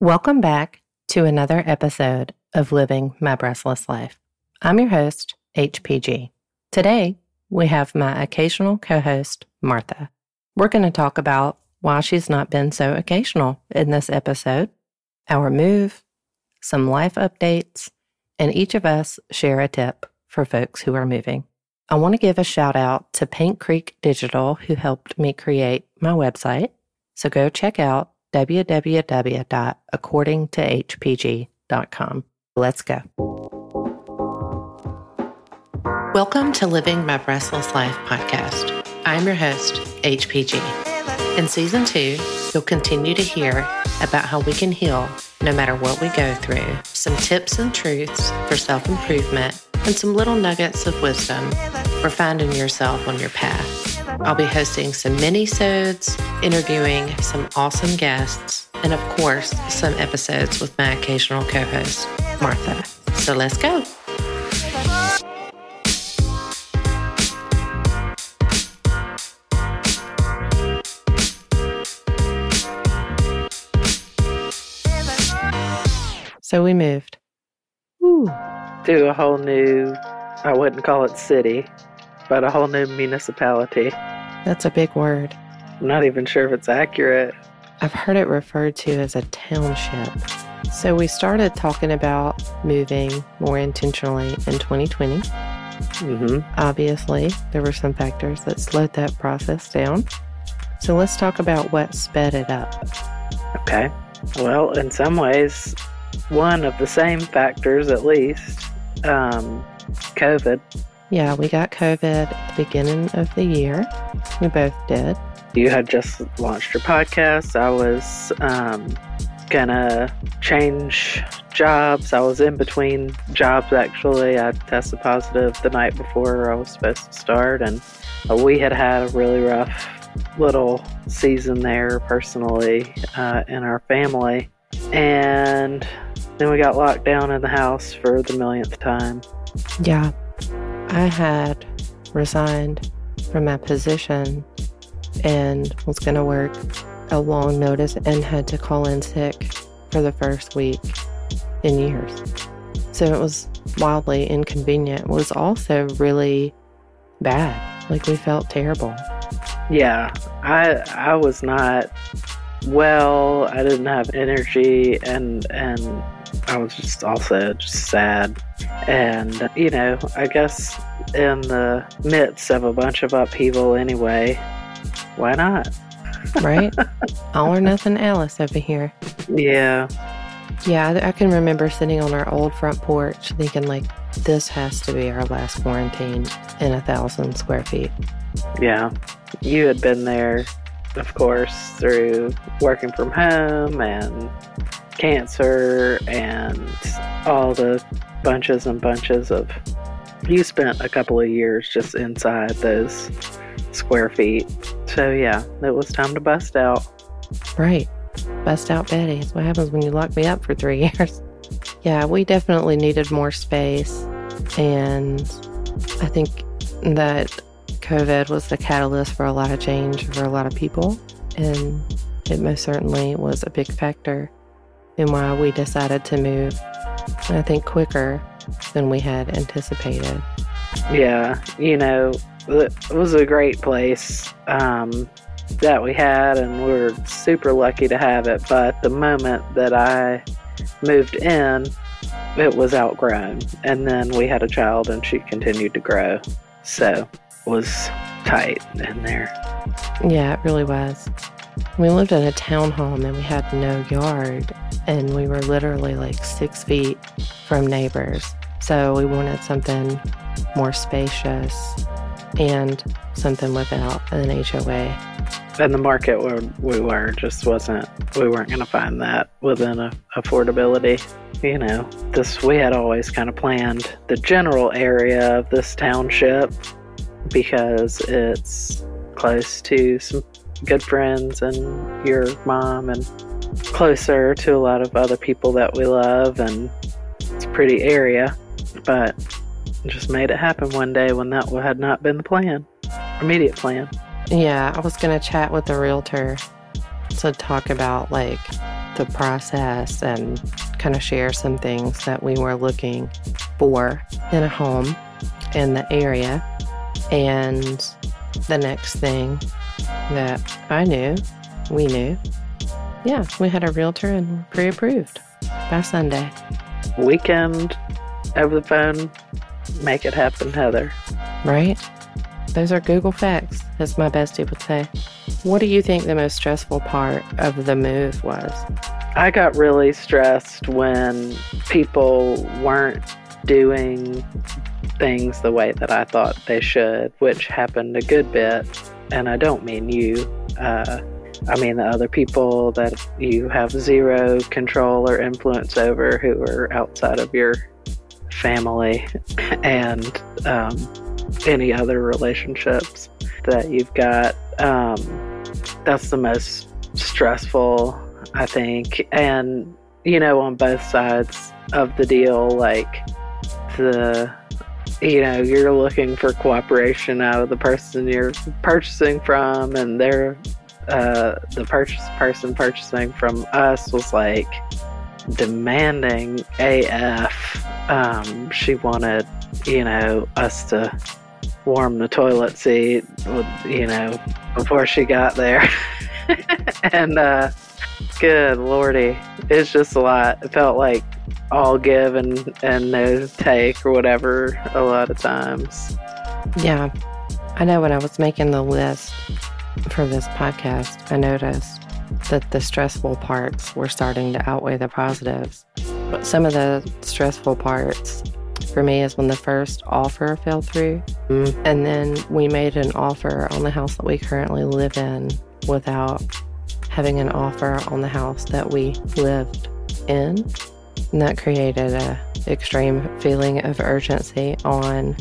Welcome back to another episode of Living My Breastless Life. I'm your host, HPG. Today, we have my occasional co host, Martha. We're going to talk about why she's not been so occasional in this episode, our move, some life updates, and each of us share a tip for folks who are moving. I want to give a shout out to Paint Creek Digital, who helped me create my website. So go check out www.accordingtohpg.com. Let's go. Welcome to Living My Breastless Life podcast. I'm your host, HPG. In season two, you'll continue to hear about how we can heal no matter what we go through, some tips and truths for self improvement, and some little nuggets of wisdom for finding yourself on your path. I'll be hosting some mini-sodes, interviewing some awesome guests, and of course, some episodes with my occasional co-host, Martha. So let's go. So we moved. Woo. To a whole new, I wouldn't call it city, but a whole new municipality. That's a big word. I'm not even sure if it's accurate. I've heard it referred to as a township. So we started talking about moving more intentionally in 2020. Mm-hmm. Obviously, there were some factors that slowed that process down. So let's talk about what sped it up. Okay. Well, in some ways, one of the same factors, at least, um, COVID yeah, we got COVID at the beginning of the year. We both did. You had just launched your podcast. I was um, gonna change jobs. I was in between jobs actually. I tested positive the night before I was supposed to start, and we had had a really rough little season there personally uh, in our family. And then we got locked down in the house for the millionth time. Yeah, I had resigned from my position and was going to work a long notice and had to call in sick for the first week in years. So it was wildly inconvenient. It was also really bad. Like we felt terrible. Yeah, I I was not well. I didn't have energy and and I was just also just sad. And, you know, I guess in the midst of a bunch of upheaval anyway, why not? right? All or nothing Alice over here. Yeah. Yeah, I can remember sitting on our old front porch thinking, like, this has to be our last quarantine in a thousand square feet. Yeah. You had been there, of course, through working from home and cancer and all the bunches and bunches of. You spent a couple of years just inside those square feet. So, yeah, it was time to bust out. Right. Bust out Betty. That's what happens when you lock me up for three years. yeah, we definitely needed more space. And I think that COVID was the catalyst for a lot of change for a lot of people. And it most certainly was a big factor and why we decided to move, I think, quicker than we had anticipated. Yeah, you know, it was a great place um, that we had, and we are super lucky to have it. But the moment that I moved in, it was outgrown. And then we had a child, and she continued to grow. So it was tight in there. Yeah, it really was. We lived in a townhome and we had no yard, and we were literally like six feet from neighbors. So we wanted something more spacious and something without an HOA. And the market where we were just wasn't, we weren't going to find that within a, affordability. You know, this, we had always kind of planned the general area of this township because it's close to some good friends and your mom and closer to a lot of other people that we love and it's a pretty area but just made it happen one day when that had not been the plan immediate plan yeah i was to chat with the realtor to talk about like the process and kind of share some things that we were looking for in a home in the area. And the next thing that I knew, we knew, yeah, we had a realtor and pre approved by Sunday. Weekend over the phone, make it happen, Heather. Right? Those are Google facts, as my bestie would say. What do you think the most stressful part of the move was? I got really stressed when people weren't doing things the way that I thought they should, which happened a good bit. And I don't mean you. Uh, I mean the other people that you have zero control or influence over who are outside of your family and um, any other relationships that you've got. Um, that's the most stressful, I think. And, you know, on both sides of the deal, like the you know you're looking for cooperation out of the person you're purchasing from and they're uh, the purchase person purchasing from us was like demanding AF. Um, she wanted, you know, us to warm the toilet seat, you know, before she got there. and uh, good lordy, it's just a lot. It felt like all give and, and no take or whatever a lot of times. Yeah. I know when I was making the list for this podcast, I noticed that the stressful parts were starting to outweigh the positives. But some of the stressful parts for me is when the first offer fell through. Mm. And then we made an offer on the house that we currently live in without having an offer on the house that we lived in. And that created a extreme feeling of urgency on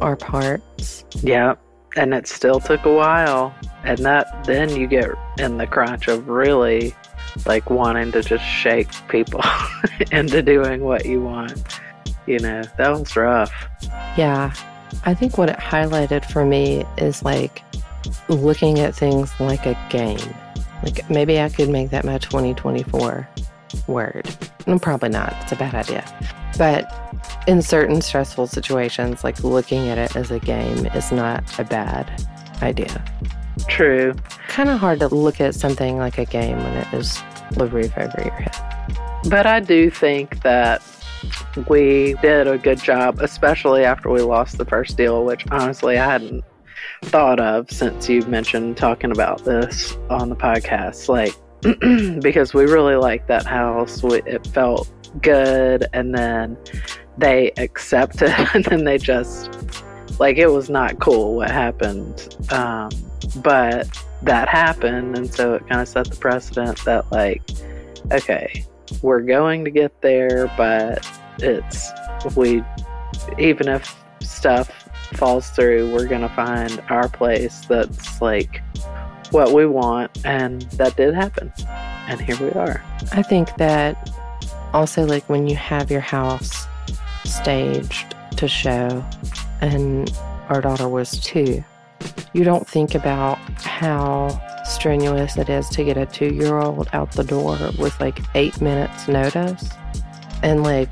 our parts. Yeah. And it still took a while. And that then you get in the crunch of really like wanting to just shake people into doing what you want. You know, that was rough. Yeah. I think what it highlighted for me is like looking at things like a game. Like maybe I could make that my 2024 word. No, probably not. It's a bad idea. But in certain stressful situations, like looking at it as a game is not a bad idea. True. Kind of hard to look at something like a game when it is the roof over your head. But I do think that we did a good job, especially after we lost the first deal, which honestly I hadn't thought of since you mentioned talking about this on the podcast. Like, because we really liked that house. It felt good. And then they accepted, and then they just, like, it was not cool what happened. Um, but that happened. And so it kind of set the precedent that, like, okay, we're going to get there, but it's, we, even if stuff falls through, we're going to find our place that's like what we want. And that did happen. And here we are. I think that also, like when you have your house staged to show, and our daughter was two, you don't think about how strenuous it is to get a two year old out the door with like eight minutes notice. And like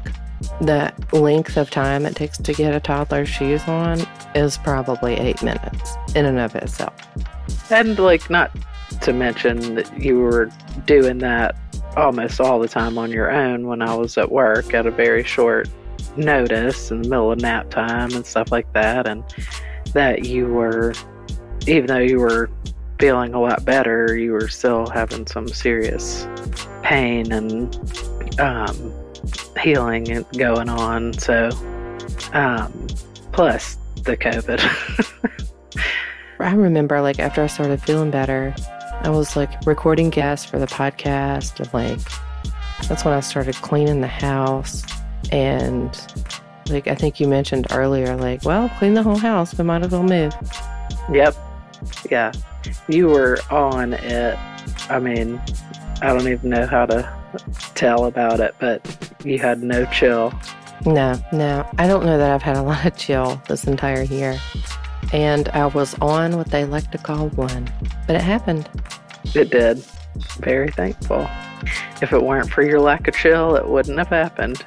the length of time it takes to get a toddler's shoes on is probably eight minutes in and of itself. And like not to mention that you were doing that almost all the time on your own when I was at work at a very short notice in the middle of nap time and stuff like that. And that you were, even though you were feeling a lot better, you were still having some serious pain and um, healing going on. So, um, plus the COVID. I remember, like, after I started feeling better, I was like recording guests for the podcast, and like, that's when I started cleaning the house. And like, I think you mentioned earlier, like, well, clean the whole house, we might as well move. Yep. Yeah. You were on it. I mean, I don't even know how to tell about it, but you had no chill. No, no. I don't know that I've had a lot of chill this entire year. And I was on what they like to call one, but it happened. It did. Very thankful. if it weren't for your lack of chill, it wouldn't have happened.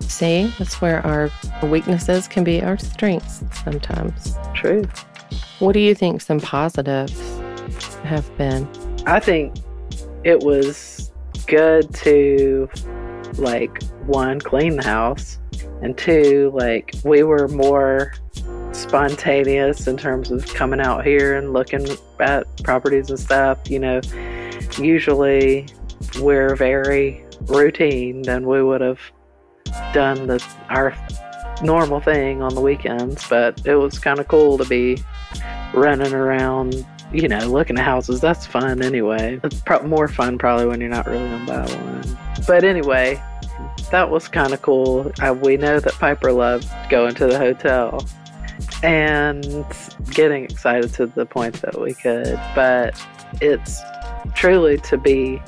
See, that's where our weaknesses can be our strengths sometimes. True. What do you think some positives have been? I think it was good to, like, one, clean the house, and two, like, we were more spontaneous in terms of coming out here and looking at properties and stuff. You know, usually we're very routine and we would have done the our normal thing on the weekends, but it was kind of cool to be running around, you know, looking at houses. That's fun anyway. It's pro- more fun probably when you're not really on buy one. But anyway, that was kind of cool. I, we know that Piper loved going to the hotel and getting excited to the point that we could. But it's truly to be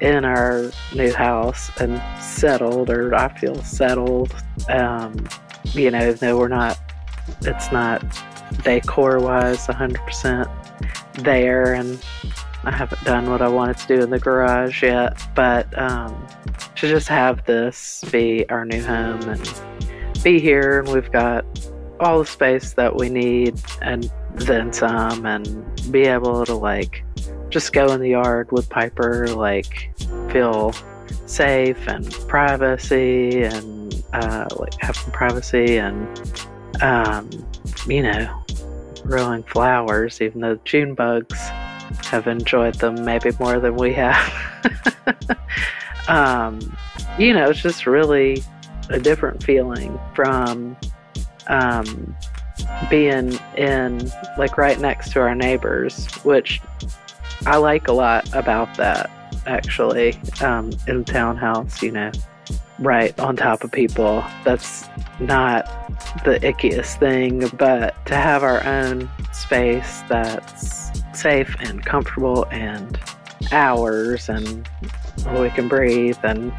in our new house and settled, or I feel settled. Um, you know, though we're not, it's not decor wise 100% there, and I haven't done what I wanted to do in the garage yet, but um, to just have this be our new home and be here, and we've got all the space that we need and then some, and be able to like just go in the yard with Piper, like feel safe and privacy and uh, like have some privacy and um, you know growing flowers even though June bugs have enjoyed them maybe more than we have. Um, you know it's just really a different feeling from um, being in like right next to our neighbors which I like a lot about that actually um, in townhouse, you know, right on top of people. That's not the ickiest thing, but to have our own space that's safe and comfortable and ours and we can breathe and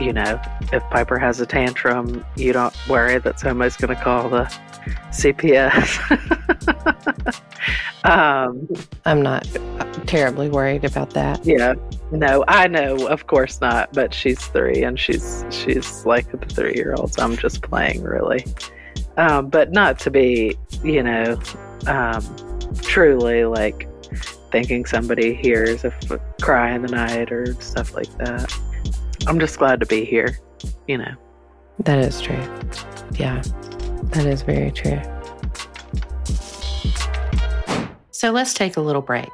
you know if piper has a tantrum you don't worry that somebody's going to call the cps um, i'm not terribly worried about that yeah no, I know, of course not. But she's three, and she's she's like the three year olds. I'm just playing, really. Um, but not to be, you know, um, truly like thinking somebody hears a f- cry in the night or stuff like that. I'm just glad to be here, you know. That is true. Yeah, that is very true. So let's take a little break.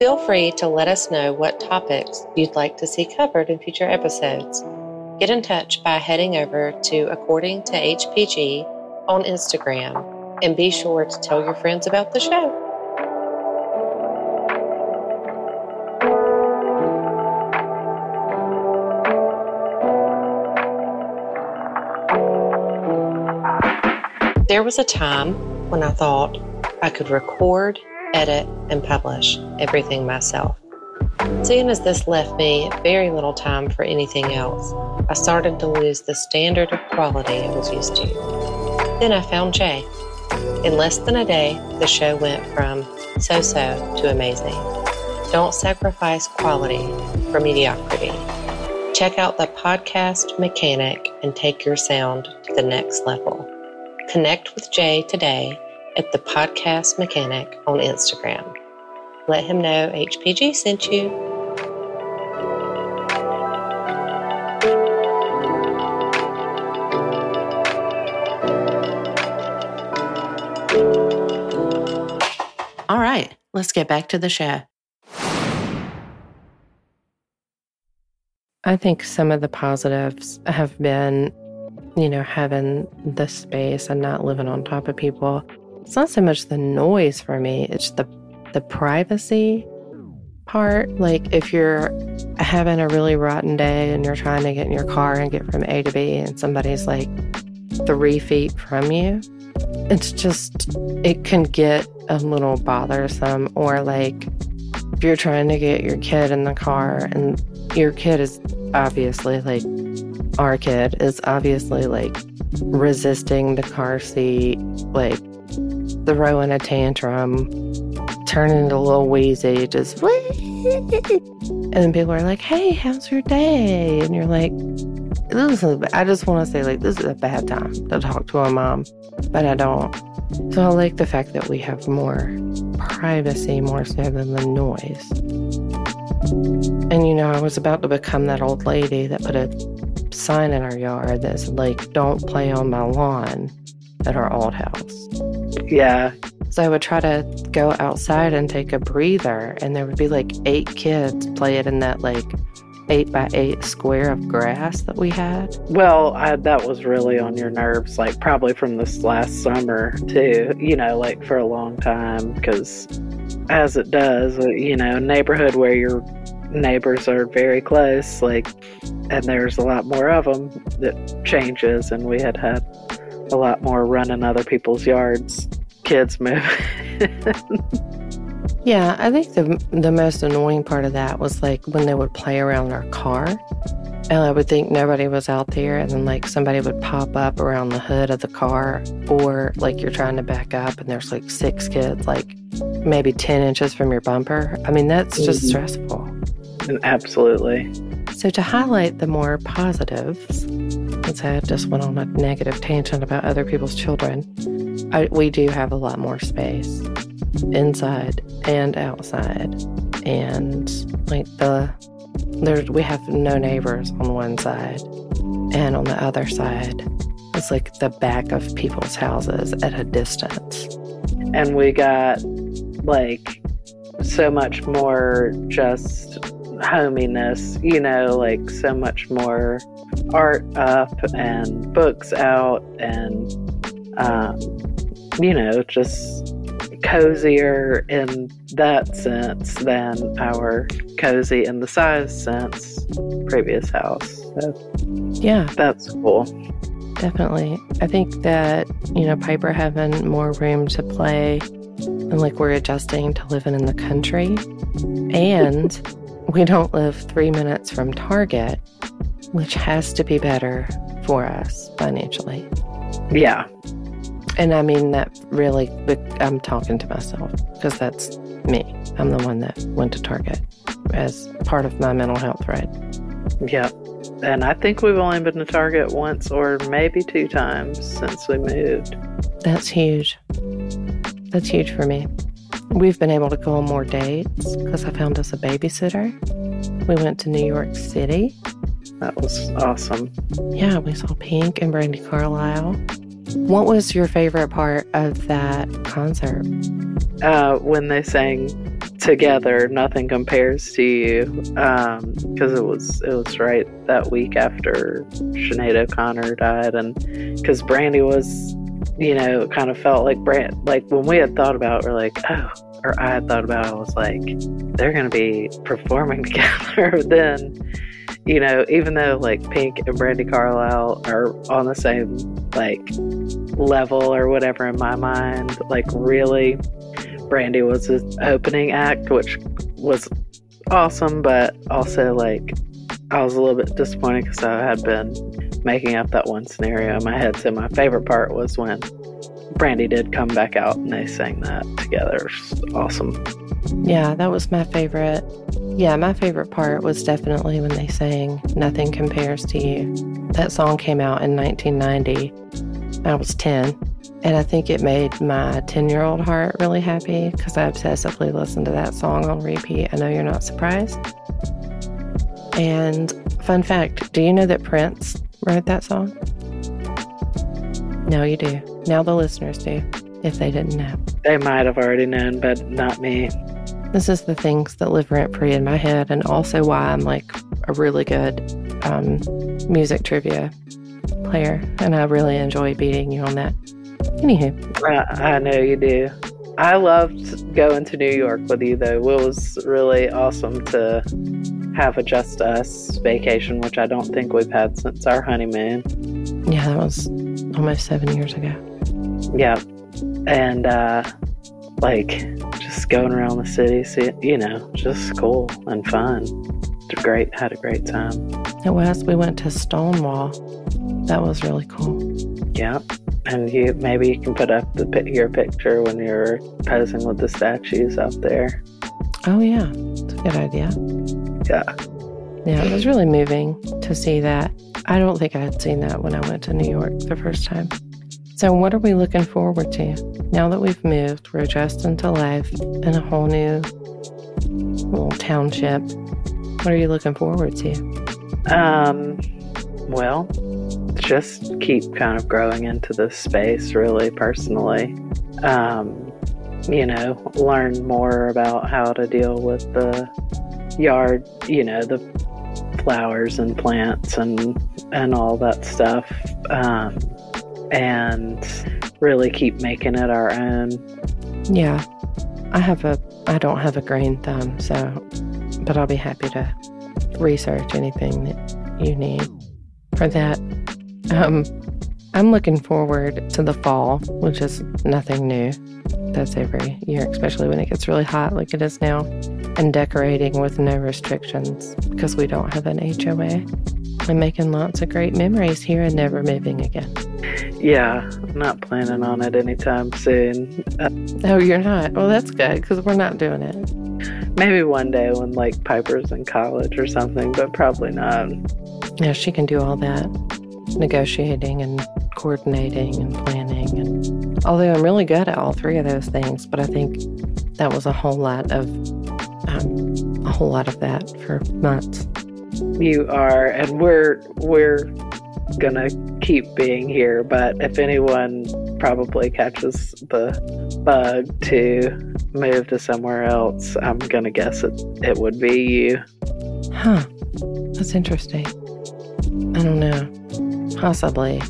Feel free to let us know what topics you'd like to see covered in future episodes. Get in touch by heading over to According to HPG on Instagram and be sure to tell your friends about the show. There was a time when I thought I could record edit, and publish everything myself. Seeing as this left me very little time for anything else, I started to lose the standard of quality I was used to. Then I found Jay. In less than a day, the show went from so so to amazing. Don't sacrifice quality for mediocrity. Check out the podcast mechanic and take your sound to the next level. Connect with Jay today at the Podcast Mechanic on Instagram. Let him know HPG sent you. All right, let's get back to the show. I think some of the positives have been, you know, having the space and not living on top of people it's not so much the noise for me, it's the the privacy part. Like if you're having a really rotten day and you're trying to get in your car and get from A to B and somebody's like three feet from you, it's just it can get a little bothersome or like if you're trying to get your kid in the car and your kid is obviously like our kid is obviously like resisting the car seat like throwing a tantrum, turning into little wheezy, just and people are like, hey, how's your day? And you're like, this is, I just want to say, like, this is a bad time to talk to a mom, but I don't. So I like the fact that we have more privacy more so than the noise. And you know, I was about to become that old lady that put a sign in our yard that's like, don't play on my lawn at our old house. Yeah. So I would try to go outside and take a breather, and there would be like eight kids playing in that like eight by eight square of grass that we had. Well, I, that was really on your nerves, like probably from this last summer too, you know, like for a long time, because as it does, uh, you know, neighborhood where your neighbors are very close, like, and there's a lot more of them that changes, and we had had a lot more running other people's yards, kids moving. Yeah, I think the the most annoying part of that was like when they would play around our car. And I would think nobody was out there, and then like somebody would pop up around the hood of the car, or like you're trying to back up and there's like six kids, like maybe 10 inches from your bumper. I mean, that's just mm-hmm. stressful. Absolutely. So, to highlight the more positives, since I just went on a negative tangent about other people's children, I, we do have a lot more space inside and outside. And like the there we have no neighbors on one side and on the other side it's like the back of people's houses at a distance. And we got like so much more just hominess, you know, like so much more art up and books out and um, you know, just cozier in that sense than our cozy in the size sense previous house. So yeah, that's cool. Definitely. I think that, you know, Piper having more room to play and like we're adjusting to living in the country and we don't live three minutes from Target, which has to be better for us financially. Yeah. And I mean that really, I'm talking to myself because that's me. I'm the one that went to Target as part of my mental health, right? Yeah. And I think we've only been to Target once or maybe two times since we moved. That's huge. That's huge for me. We've been able to go on more dates because I found us a babysitter. We went to New York City. That was awesome. Yeah, we saw Pink and Brandi Carlile. What was your favorite part of that concert? Uh, when they sang together, "Nothing Compares to You," because um, it was it was right that week after Sinead O'Connor died, and because Brandy was, you know, it kind of felt like Brand like when we had thought about, we're like, oh, or I had thought about, I was like, they're gonna be performing together then you know, even though like Pink and Brandi Carlile are on the same like level or whatever in my mind, like really, Brandi was the opening act, which was awesome, but also like I was a little bit disappointed because I had been making up that one scenario in my head. So my favorite part was when Brandi did come back out and they sang that together. awesome. Yeah, that was my favorite. Yeah, my favorite part was definitely when they sang Nothing Compares to You. That song came out in 1990. I was 10. And I think it made my 10 year old heart really happy because I obsessively listened to that song on repeat. I know you're not surprised. And fun fact do you know that Prince wrote that song? No, you do. Now the listeners do, if they didn't know. They might have already known, but not me. This is the things that live rent free in my head, and also why I'm like a really good um, music trivia player, and I really enjoy beating you on that. Anywho, I, I know you do. I loved going to New York with you, though. It was really awesome to have a just us vacation, which I don't think we've had since our honeymoon. Yeah, that was almost seven years ago. Yeah. And uh, like just going around the city, see, you know, just cool and fun. Great, had a great time. It was. We went to Stonewall. That was really cool. Yeah, and you maybe you can put up the your picture when you're posing with the statues out there. Oh yeah, it's a Good idea. Yeah. Yeah, it was really moving to see that. I don't think I had seen that when I went to New York the first time. So, what are we looking forward to now that we've moved? We're adjusting to life in a whole new little township. What are you looking forward to? Um, well, just keep kind of growing into this space, really, personally. Um, you know, learn more about how to deal with the yard, you know, the flowers and plants and and all that stuff. Um, and really keep making it our own. Yeah. I have a I don't have a green thumb, so but I'll be happy to research anything that you need for that. Um I'm looking forward to the fall, which is nothing new. That's every year, especially when it gets really hot like it is now, and decorating with no restrictions because we don't have an HOA. I'm making lots of great memories here and never moving again. Yeah, I'm not planning on it anytime soon. Uh, Oh, you're not? Well, that's good because we're not doing it. maybe one day when like Piper's in college or something, but probably not. Yeah, she can do all that negotiating and coordinating and planning. And although I'm really good at all three of those things, but I think that was a whole lot of um, a whole lot of that for months. You are, and we're we're gonna keep being here. But if anyone probably catches the bug to move to somewhere else, I'm gonna guess it it would be you. Huh? That's interesting. I don't know. Possibly.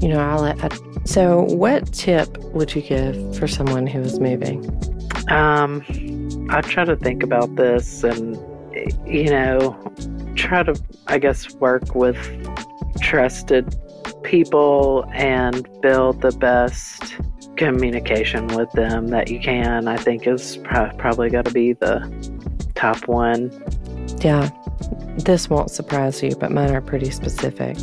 You know, I'll let. I, so, what tip would you give for someone who is moving? Um, I try to think about this, and you know, try to I guess work with trusted people and build the best communication with them that you can. I think is pro- probably got to be the top one. Yeah, this won't surprise you, but mine are pretty specific.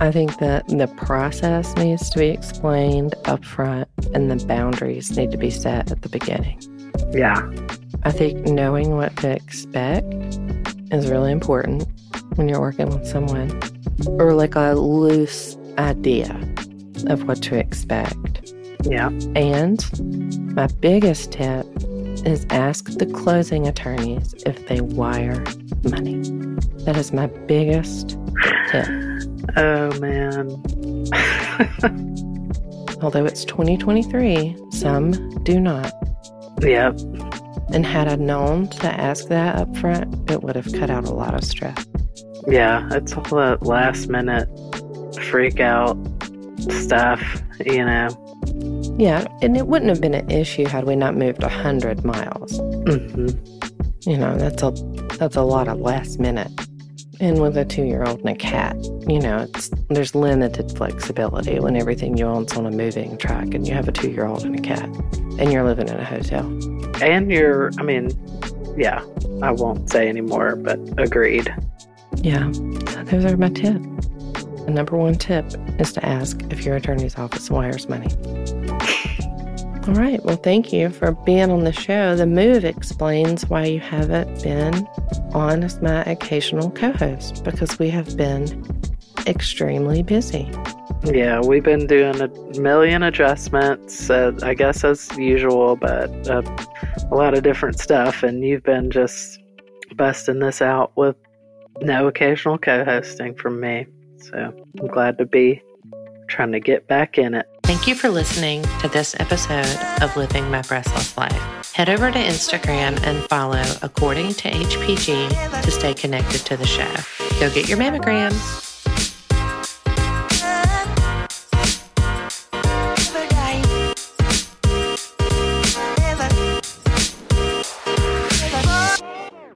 I think that the process needs to be explained up front and the boundaries need to be set at the beginning. Yeah, I think knowing what to expect is really important when you're working with someone, or like a loose idea of what to expect. yeah, And my biggest tip is ask the closing attorneys if they wire money. That is my biggest tip. Oh man. Although it's 2023, some do not. yep. And had I known to ask that up front, it would have cut out a lot of stress. Yeah, it's all that last minute freak out stuff, you know. Yeah, and it wouldn't have been an issue had we not moved 100 miles. hmm You know, that's a that's a lot of last minute. And with a two year old and a cat, you know, it's there's limited flexibility when everything you own's on a moving truck and you have a two year old and a cat and you're living in a hotel. And you're, I mean, yeah, I won't say anymore, but agreed. Yeah. So those are my tips. The number one tip is to ask if your attorney's office wires money. All right. Well, thank you for being on the show. The move explains why you haven't been on as my occasional co host because we have been extremely busy. Yeah, we've been doing a million adjustments, uh, I guess as usual, but uh, a lot of different stuff. And you've been just busting this out with no occasional co hosting from me. So I'm glad to be trying to get back in it. Thank you for listening to this episode of Living My Breastless Life. Head over to Instagram and follow According to HPG to stay connected to the show. Go get your mammograms.